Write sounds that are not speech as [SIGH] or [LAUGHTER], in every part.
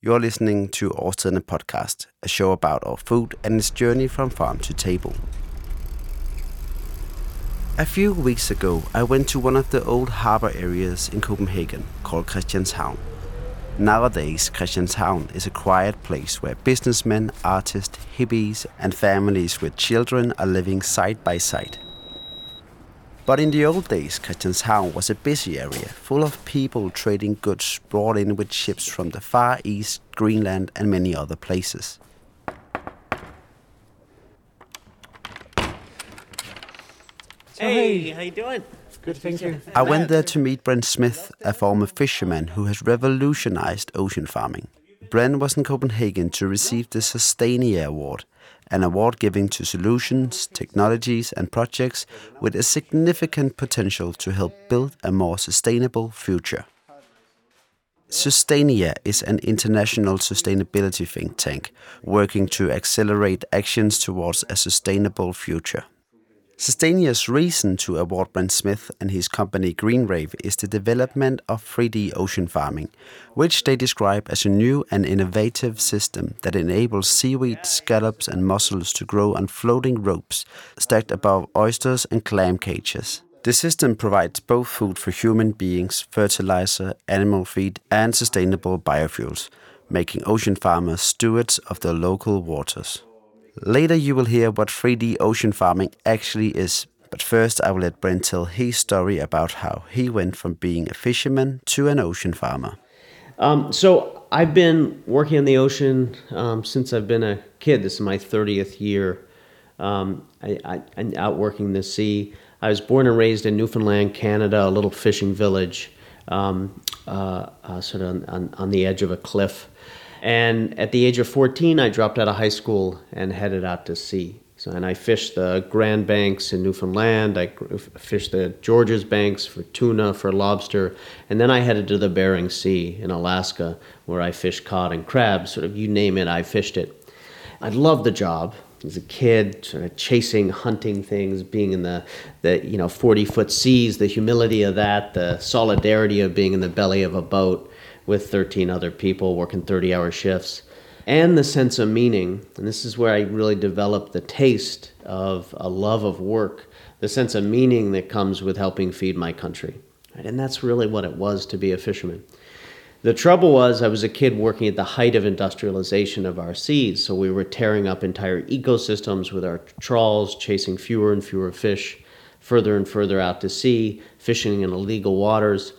You're listening to Årstiderne Podcast, a show about our food and its journey from farm to table. A few weeks ago, I went to one of the old harbor areas in Copenhagen called Christianshavn. Nowadays, Christianshavn is a quiet place where businessmen, artists, hippies, and families with children are living side by side. But in the old days, Christianshavn was a busy area, full of people trading goods brought in with ships from the Far East, Greenland, and many other places. Hey, how are you doing? Good, thank you. I went there to meet Bren Smith, a former fisherman who has revolutionized ocean farming. Bren was in Copenhagen to receive the Sustainia Award, an award giving to solutions, technologies, and projects with a significant potential to help build a more sustainable future. Sustainia is an international sustainability think tank working to accelerate actions towards a sustainable future. Sustainia's reason to award Bren Smith and his company Greenwave is the development of 3D ocean farming, which they describe as a new and innovative system that enables seaweed, scallops, and mussels to grow on floating ropes stacked above oysters and clam cages. The system provides both food for human beings, fertilizer, animal feed, and sustainable biofuels, making ocean farmers stewards of their local waters. Later, you will hear what 3D ocean farming actually is. But first, I will let Bren tell his story about how he went from being a fisherman to an ocean farmer. Um, so I've been working on the ocean um, since I've been a kid. This is my 30th year um, I, I, I'm out working the sea. I was born and raised in Newfoundland, Canada, a little fishing village, um, uh, uh, sort of on, on, on the edge of a cliff. And at the age of 14, I dropped out of high school and headed out to sea. So, and I fished the Grand Banks in Newfoundland. I fished the Georges Banks for tuna, for lobster. And then I headed to the Bering Sea in Alaska, where I fished cod and crabs. Sort of you name it, I fished it. I loved the job. As a kid, sort of chasing, hunting things, being in the, the you know 40 foot seas, the humility of that, the solidarity of being in the belly of a boat with 13 other people working 30 hour shifts, and the sense of meaning. And this is where I really developed the taste of a love of work, the sense of meaning that comes with helping feed my country. And that's really what it was to be a fisherman. The trouble was, I was a kid working at the height of industrialization of our seas, so we were tearing up entire ecosystems with our trawls, chasing fewer and fewer fish further and further out to sea, fishing in illegal waters.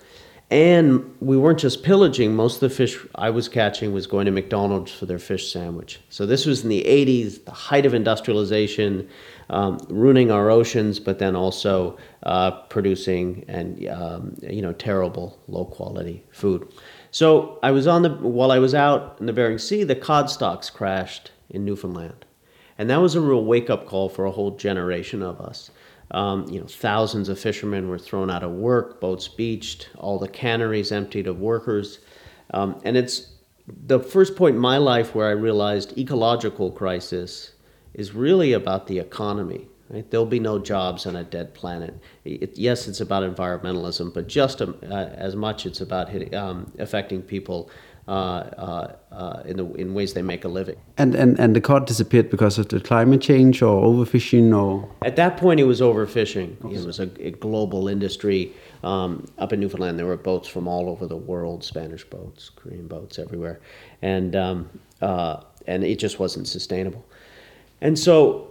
And we weren't just pillaging, most of the fish I was catching was going to McDonald's for their fish sandwich. So this was in the 80s, the height of industrialization, um, ruining our oceans, but then also uh, producing and um, you know terrible low quality food. So I was on the while I was out in the Bering Sea, the cod stocks crashed in Newfoundland, and that was a real wake up call for a whole generation of us. Um, you know, thousands of fishermen were thrown out of work, boats beached, all the canneries emptied of workers. Um, and it's the first point in my life where I realized ecological crisis is really about the economy. Right? There'll be no jobs on a dead planet. It, yes, it's about environmentalism, but just um, uh, as much it's about hitting, um, affecting people in the in ways they make a living. And, and and the cod disappeared because of the climate change or overfishing or. At that point, it was overfishing. It was a, a global industry. Um, up in Newfoundland, there were boats from all over the world, Spanish boats, Korean boats, everywhere, and um, uh, and it just wasn't sustainable. And so,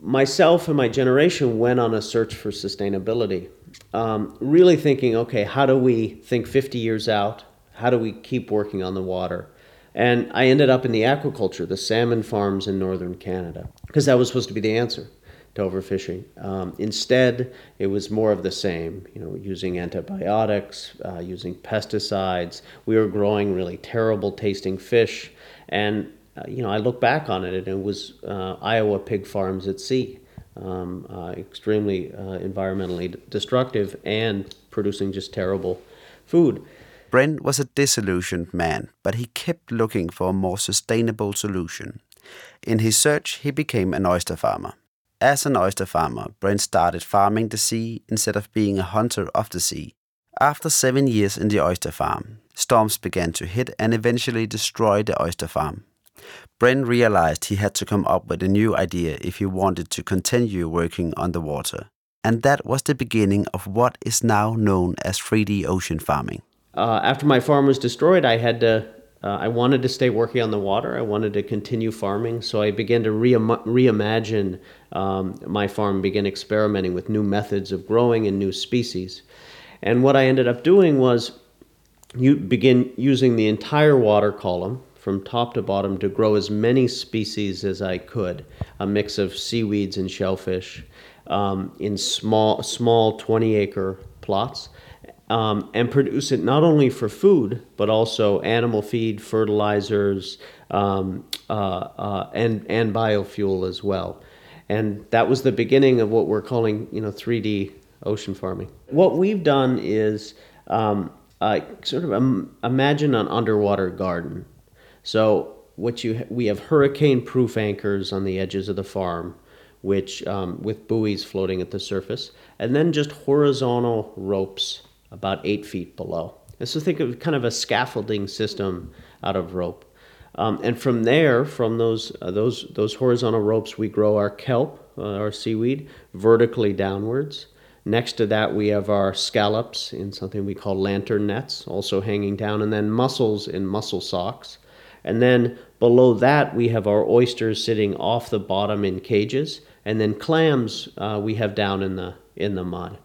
myself and my generation went on a search for sustainability, um, really thinking, okay, how do we think 50 years out? How do we keep working on the water? And I ended up in the aquaculture, the salmon farms in northern Canada, because that was supposed to be the answer to overfishing. Um, instead, it was more of the same, you know, using antibiotics, uh, using pesticides. We were growing really terrible tasting fish. And, uh, you know, I look back on it and it was uh, Iowa pig farms at sea. Um, uh, extremely uh, environmentally destructive and producing just terrible food. Bren was a disillusioned man, but he kept looking for a more sustainable solution. In his search, he became an oyster farmer. As an oyster farmer, Bren started farming the sea instead of being a hunter of the sea, After seven years in the oyster farm, storms began to hit and eventually destroy the oyster farm. Bren realized he had to come up with a new idea if he wanted to continue working on the water. And that was the beginning of what is now known as 3D ocean farming. Uh, after my farm was destroyed, I had to. Uh, I wanted to stay working on the water. I wanted to continue farming, so I began to reim- reimagine um, my farm, began experimenting with new methods of growing and new species. And what I ended up doing was you begin using the entire water column from top to bottom to grow as many species as I could, a mix of seaweeds and shellfish um, in small, small 20 acre plots. Um, and produce it not only for food, but also animal feed, fertilizers, um, uh, uh, and, and biofuel as well. And that was the beginning of what we're calling, you know, 3D ocean farming. What we've done is um, uh, sort of imagine an underwater garden. So what you ha- we have hurricane-proof anchors on the edges of the farm, which um, with buoys floating at the surface, and then just horizontal ropes about eight feet below. And so think of kind of a scaffolding system out of rope. Um, and from there, from those uh, those those horizontal ropes, we grow our kelp, uh, our seaweed, vertically downwards. Next to that, we have our scallops in something we call lantern nets, also hanging down, and then mussels in mussel socks. And then below that, we have our oysters sitting off the bottom in cages, and then clams uh, we have down in the in the mud.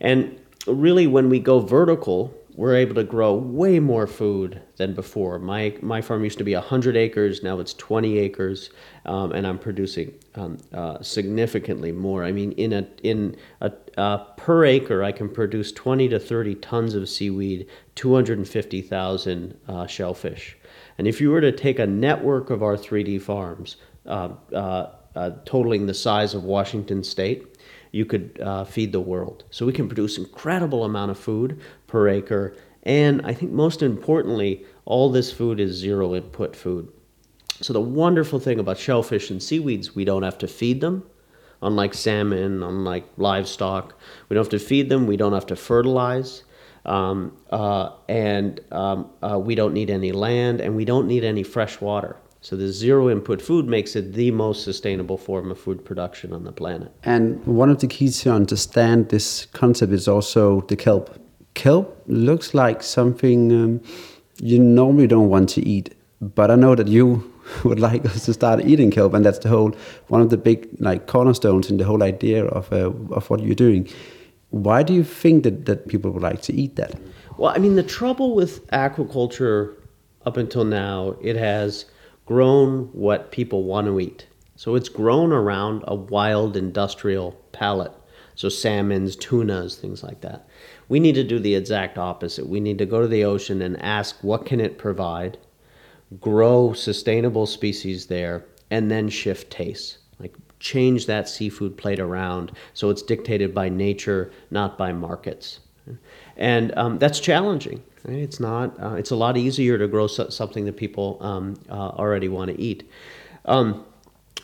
And really, when we go vertical, we're able to grow way more food than before. My my farm used to be 100 acres, now it's 20 acres, um, and I'm producing um, uh, significantly more. I mean, in a in a uh, per acre, I can produce 20 to 30 tons of seaweed, 250,000 uh, shellfish. And if you were to take a network of our 3D farms, uh, uh, uh, totaling the size of Washington State, you could uh, feed the world. So we can produce incredible amount of food per acre, and I think most importantly, all this food is zero input food. So the wonderful thing about shellfish and seaweeds, we don't have to feed them. Unlike salmon, unlike livestock, we don't have to feed them. We don't have to fertilize. Um, uh, and um, uh, we don't need any land and we don't need any fresh water. So the zero input food makes it the most sustainable form of food production on the planet. And one of the keys to understand this concept is also the kelp. Kelp looks like something um, you normally don't want to eat, but I know that you [LAUGHS] would like us to start eating kelp, and that's the whole one of the big like cornerstones in the whole idea of uh, of what you're doing. Why do you think that, that people would like to eat that? Well, I mean, the trouble with aquaculture up until now, it has grown what people want to eat. So it's grown around a wild industrial palate. So salmons, tunas, things like that. We need to do the exact opposite. We need to go to the ocean and ask what can it provide, grow sustainable species there, and then shift tastes. Like change that seafood plate around so it's dictated by nature, not by markets. And um, that's challenging. Right? It's not. Uh, it's a lot easier to grow so- something that people um, uh, already want to eat. Um,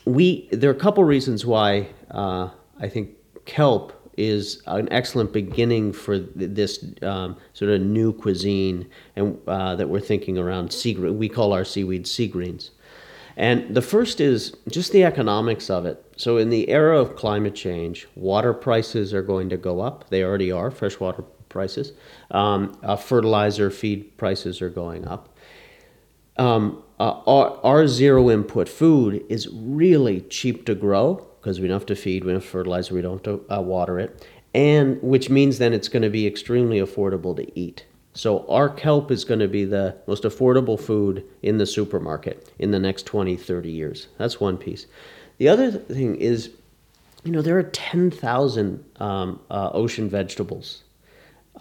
we there are a couple reasons why uh, I think kelp is an excellent beginning for th- this um, sort of new cuisine and uh, that we're thinking around sea. We call our seaweed sea greens. And the first is just the economics of it. So, in the era of climate change, water prices are going to go up. They already are, freshwater prices. Um, uh, fertilizer feed prices are going up. Um, uh, our, our, zero input food is really cheap to grow because we don't have to feed, we don't have to fertilize, we don't have to uh, water it, and which means then it's going to be extremely affordable to eat. So our kelp is going to be the most affordable food in the supermarket in the next 20, 30 years. That's one piece. The other thing is, you know, there are 10,000 um, uh, ocean vegetables.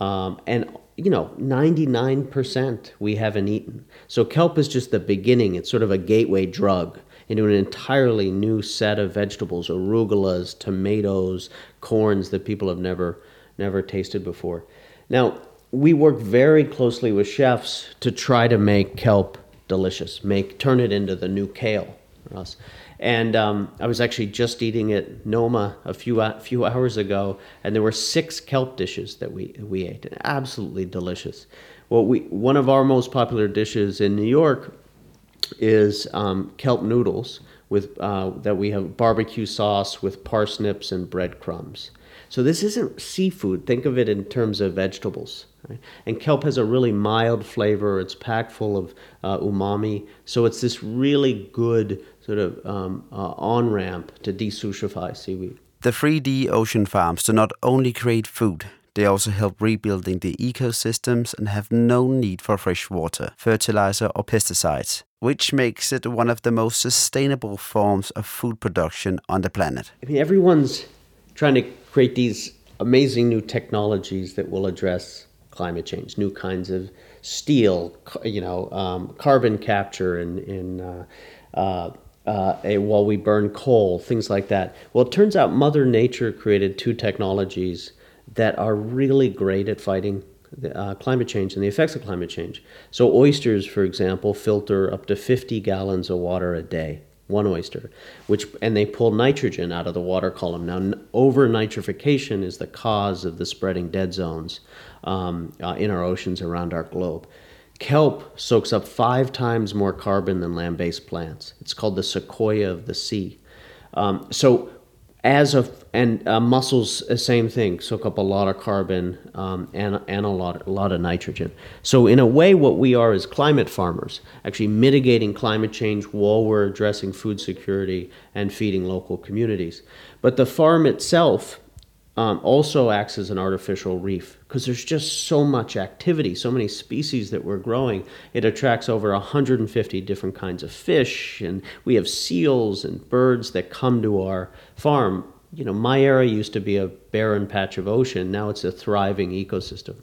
Um, and, you know, 99% we haven't eaten. So kelp is just the beginning. It's sort of a gateway drug into an entirely new set of vegetables, arugulas, tomatoes, corns that people have never, never tasted before. Now, we work very closely with chefs to try to make kelp delicious, make turn it into the new kale. for us. And um, I was actually just eating at Noma a few a few hours ago, and there were six kelp dishes that we we ate, and absolutely delicious. Well, we one of our most popular dishes in New York is um, kelp noodles with uh, that we have barbecue sauce with parsnips and breadcrumbs. So this isn't seafood. Think of it in terms of vegetables. Right? And kelp has a really mild flavor. It's packed full of uh, umami. So it's this really good sort of um, uh, on ramp to desushify seaweed. The 3D ocean farms do not only create food, they also help rebuilding the ecosystems and have no need for fresh water, fertilizer, or pesticides, which makes it one of the most sustainable forms of food production on the planet. I mean, everyone's trying to create these amazing new technologies that will address climate change, new kinds of steel, you know, um, carbon capture in, in uh, uh, uh, a, while we burn coal, things like that. Well, it turns out Mother Nature created two technologies that are really great at fighting uh, climate change and the effects of climate change. So, oysters, for example, filter up to 50 gallons of water a day one oyster, which and they pull nitrogen out of the water column. Now, over nitrification is the cause of the spreading dead zones um, uh, in our oceans around our globe. Kelp soaks up five times more carbon than land-based plants. It's called the sequoia of the sea. Um, so as a and uh, mussels, the same thing, soak up a lot of carbon um, and, and a lot a lot of nitrogen. So in a way, what we are is climate farmers, actually mitigating climate change while we're addressing food security and feeding local communities. But the farm itself um, also acts as an artificial reef because there's just so much activity, so many species that we're growing. It attracts over 150 different kinds of fish, and we have seals and birds that come to our farm. You know, my area used to be a barren patch of ocean. Now it's a thriving ecosystem.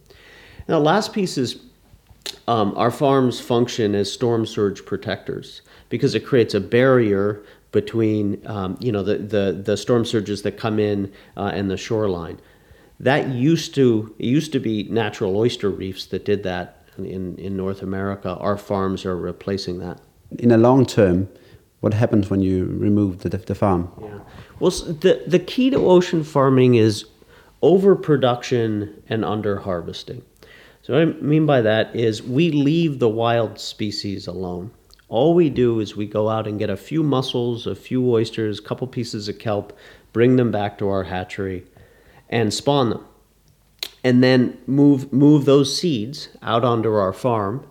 Now, last piece is um, our farms function as storm surge protectors because it creates a barrier between um, you know the, the, the storm surges that come in uh, and the shoreline. That used to it used to be natural oyster reefs that did that in, in North America. Our farms are replacing that. In the long term, what happens when you remove the, the farm? Yeah. Well, the, the key to ocean farming is overproduction and under harvesting. So, what I mean by that is we leave the wild species alone. All we do is we go out and get a few mussels, a few oysters, a couple pieces of kelp, bring them back to our hatchery, and spawn them. And then move move those seeds out onto our farm,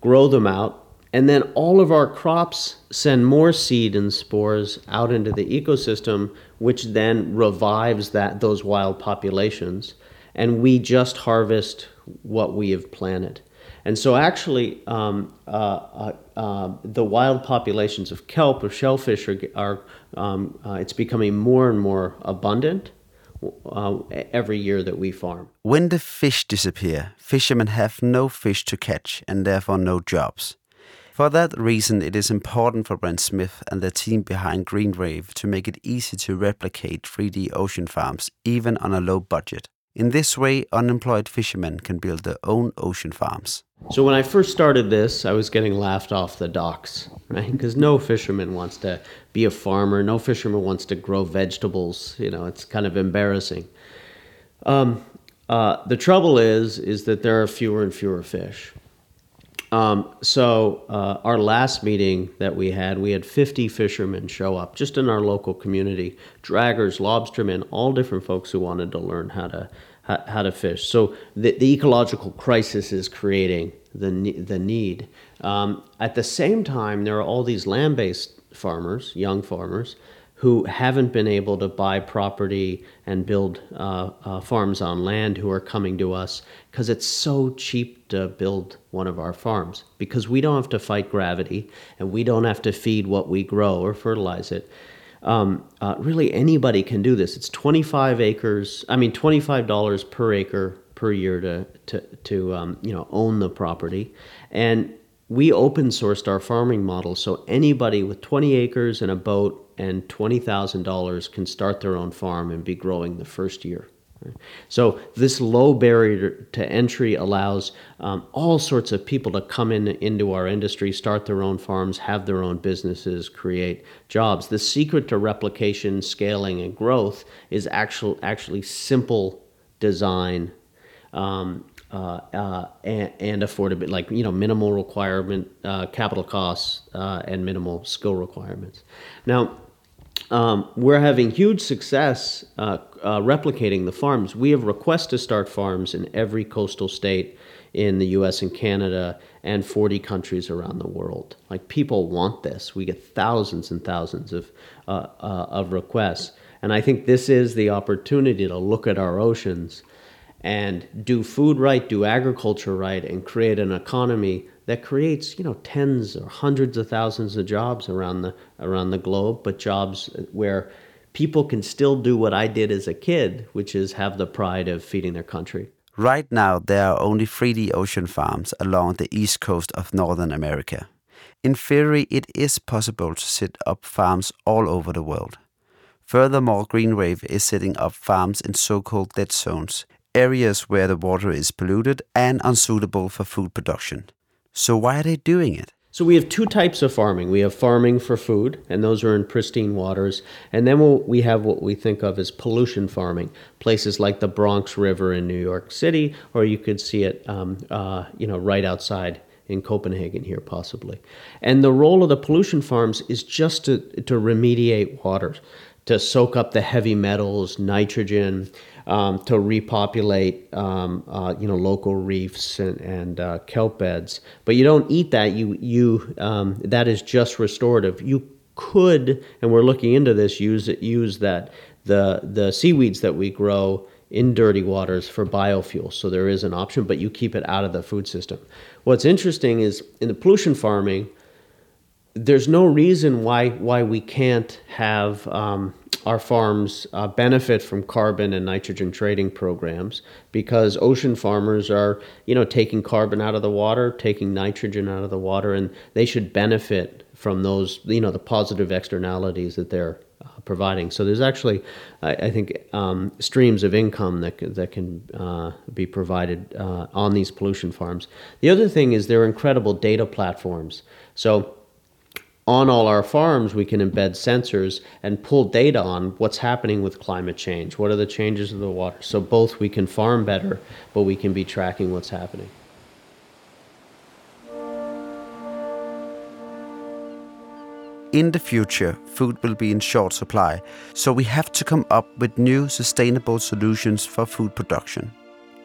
grow them out, and then all of our crops send more seed and spores out into the ecosystem, which then revives that those wild populations. And we just harvest what we have planted. And so, actually, um, uh, uh, uh, the wild populations of kelp or shellfish are, are um, uh, it's becoming more and more abundant uh, every year that we farm. When the fish disappear, fishermen have no fish to catch and therefore no jobs. For that reason, it is important for Bren Smith and the team behind Greenwave to make it easy to replicate 3D ocean farms, even on a low budget. In this way, unemployed fishermen can build their own ocean farms. So when I first started this, I was getting laughed off the docks, right? Because no fisherman wants to be a farmer. No fisherman wants to grow vegetables. You know, it's kind of embarrassing. Um, uh, the trouble is, is that there are fewer and fewer fish. Um, so uh, our last meeting that we had, we had 50 fishermen show up just in our local community, draggers, lobstermen, all different folks who wanted to learn how to how, to fish. So the, the ecological crisis is creating the the need. Um, at the same time, there are all these land-based farmers, young farmers, who haven't been able to buy property and build uh, uh, farms on land who are coming to us because it's so cheap to build one of our farms because we don't have to fight gravity and we don't have to feed what we grow or fertilize it. Um, uh, really, anybody can do this. It's 25 acres, I mean, $25 per acre per year to, to, to um, you know, own the property. And we open sourced our farming model so anybody with 20 acres and a boat and $20,000 can start their own farm and be growing the first year. So this low barrier to entry allows um, all sorts of people to come in into our industry, start their own farms, have their own businesses, create jobs. The secret to replication, scaling, and growth is actual, actually simple design um, uh, uh, and, and affordability, like you know, minimal requirement, uh, capital costs, uh, and minimal skill requirements. Now, um, we're having huge success uh, uh, replicating the farms. We have requests to start farms in every coastal state in the U.S. and Canada and 40 countries around the world. Like people want this. We get thousands and thousands of of requests, and I think this is the opportunity to look at our oceans and do food right, do agriculture right, and create an economy that creates you know tens or hundreds of thousands of jobs around the around the globe, but jobs where people can still do what I did as a kid, which is have the pride of feeding their country. Right now, there are only 3D ocean farms along the east coast of Northern America. In theory, it is possible to set up farms all over the world. Furthermore, GreenWave is setting up farms in so called dead zones, areas where the water is polluted and unsuitable for food production. So, why are they doing it? So, we have two types of farming. We have farming for food, and those are in pristine waters. And then we have what we think of as pollution farming, places like the Bronx River in New York City, or you could see it, um, uh, you know, right outside in Copenhagen here, possibly. And the role of the pollution farms is just to, to remediate waters, to soak up the heavy metals, nitrogen, um, to repopulate um, uh, you know local reefs and, and uh, kelp beds. But you don't eat that. You you um, that is just restorative. You could, and we're looking into this. Use it. Use that the the seaweeds that we grow in dirty waters for biofuel. So there is an option, but you keep it out of the food system. What's interesting is in the pollution farming, there's no reason why why we can't have um, our farms uh, benefit from carbon and nitrogen trading programs because ocean farmers are you know taking carbon out of the water taking nitrogen out of the water and they should benefit from those you know the positive externalities that they're uh, providing. So there's actually i, I think um, streams of income that, that can uh, be provided uh, on these pollution farms. The other thing is they're incredible data platforms. So on all our farms, we can embed sensors and pull data on what's happening with climate change. What are the changes of the water? So both we can farm better, but we can be tracking what's happening. In the future, food will be in short supply, so we have to come up with new sustainable solutions for food production.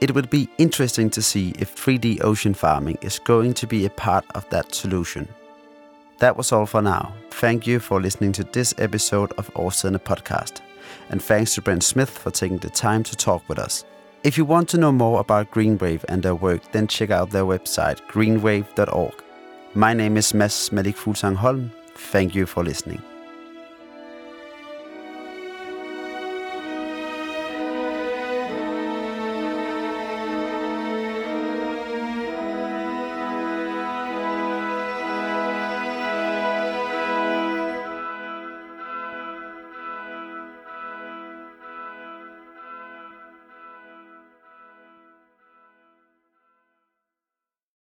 It will be interesting to see if 3D ocean farming is going to be a part of that solution. That was all for now. Thank you for listening to this episode of Årstiderne podcast. And thanks to Bren Smith for taking the time to talk with us. If you want to know more about Greenwave and their work, then check out their website, greenwave.org. My name is Mads Malik Fuglsang Holm. Thank you for listening.